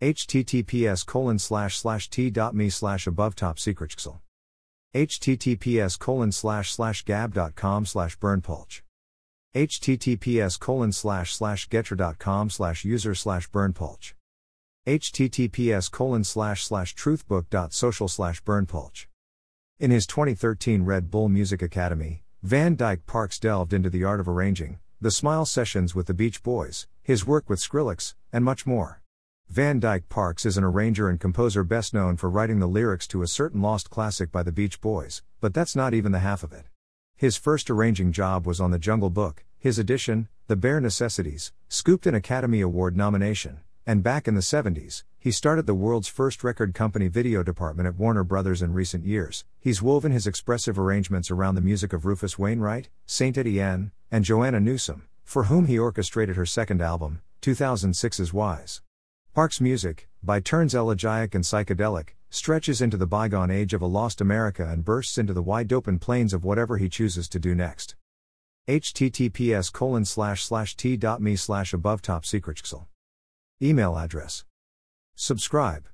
Https colon slash slash t.me slash above top secret https colon slash slash gab.com slash berndpulch https colon slash slash getter.com slash user slash berndpulch https colon slash slash truthbook.social slash berndpulch in his 2013 red bull music academy van dyke parks delved into the art of arranging the smile sessions with the beach boys his work with skrillex and much more van dyke parks is an arranger and composer best known for writing the lyrics to a certain lost classic by the beach boys but that's not even the half of it his first arranging job was on The Jungle Book, his edition, The Bare Necessities, scooped an Academy Award nomination, and back in the 70s, he started the world's first record company video department at Warner Brothers in recent years. He's woven his expressive arrangements around the music of Rufus Wainwright, Saint Etienne, and Joanna Newsom, for whom he orchestrated her second album, 2006's Wise. Parks' music, by turns elegiac and psychedelic, stretches into the bygone age of a lost America and bursts into the wide open plains of whatever he chooses to do next. https colon slash slash t.me slash above top secret Email address. Subscribe.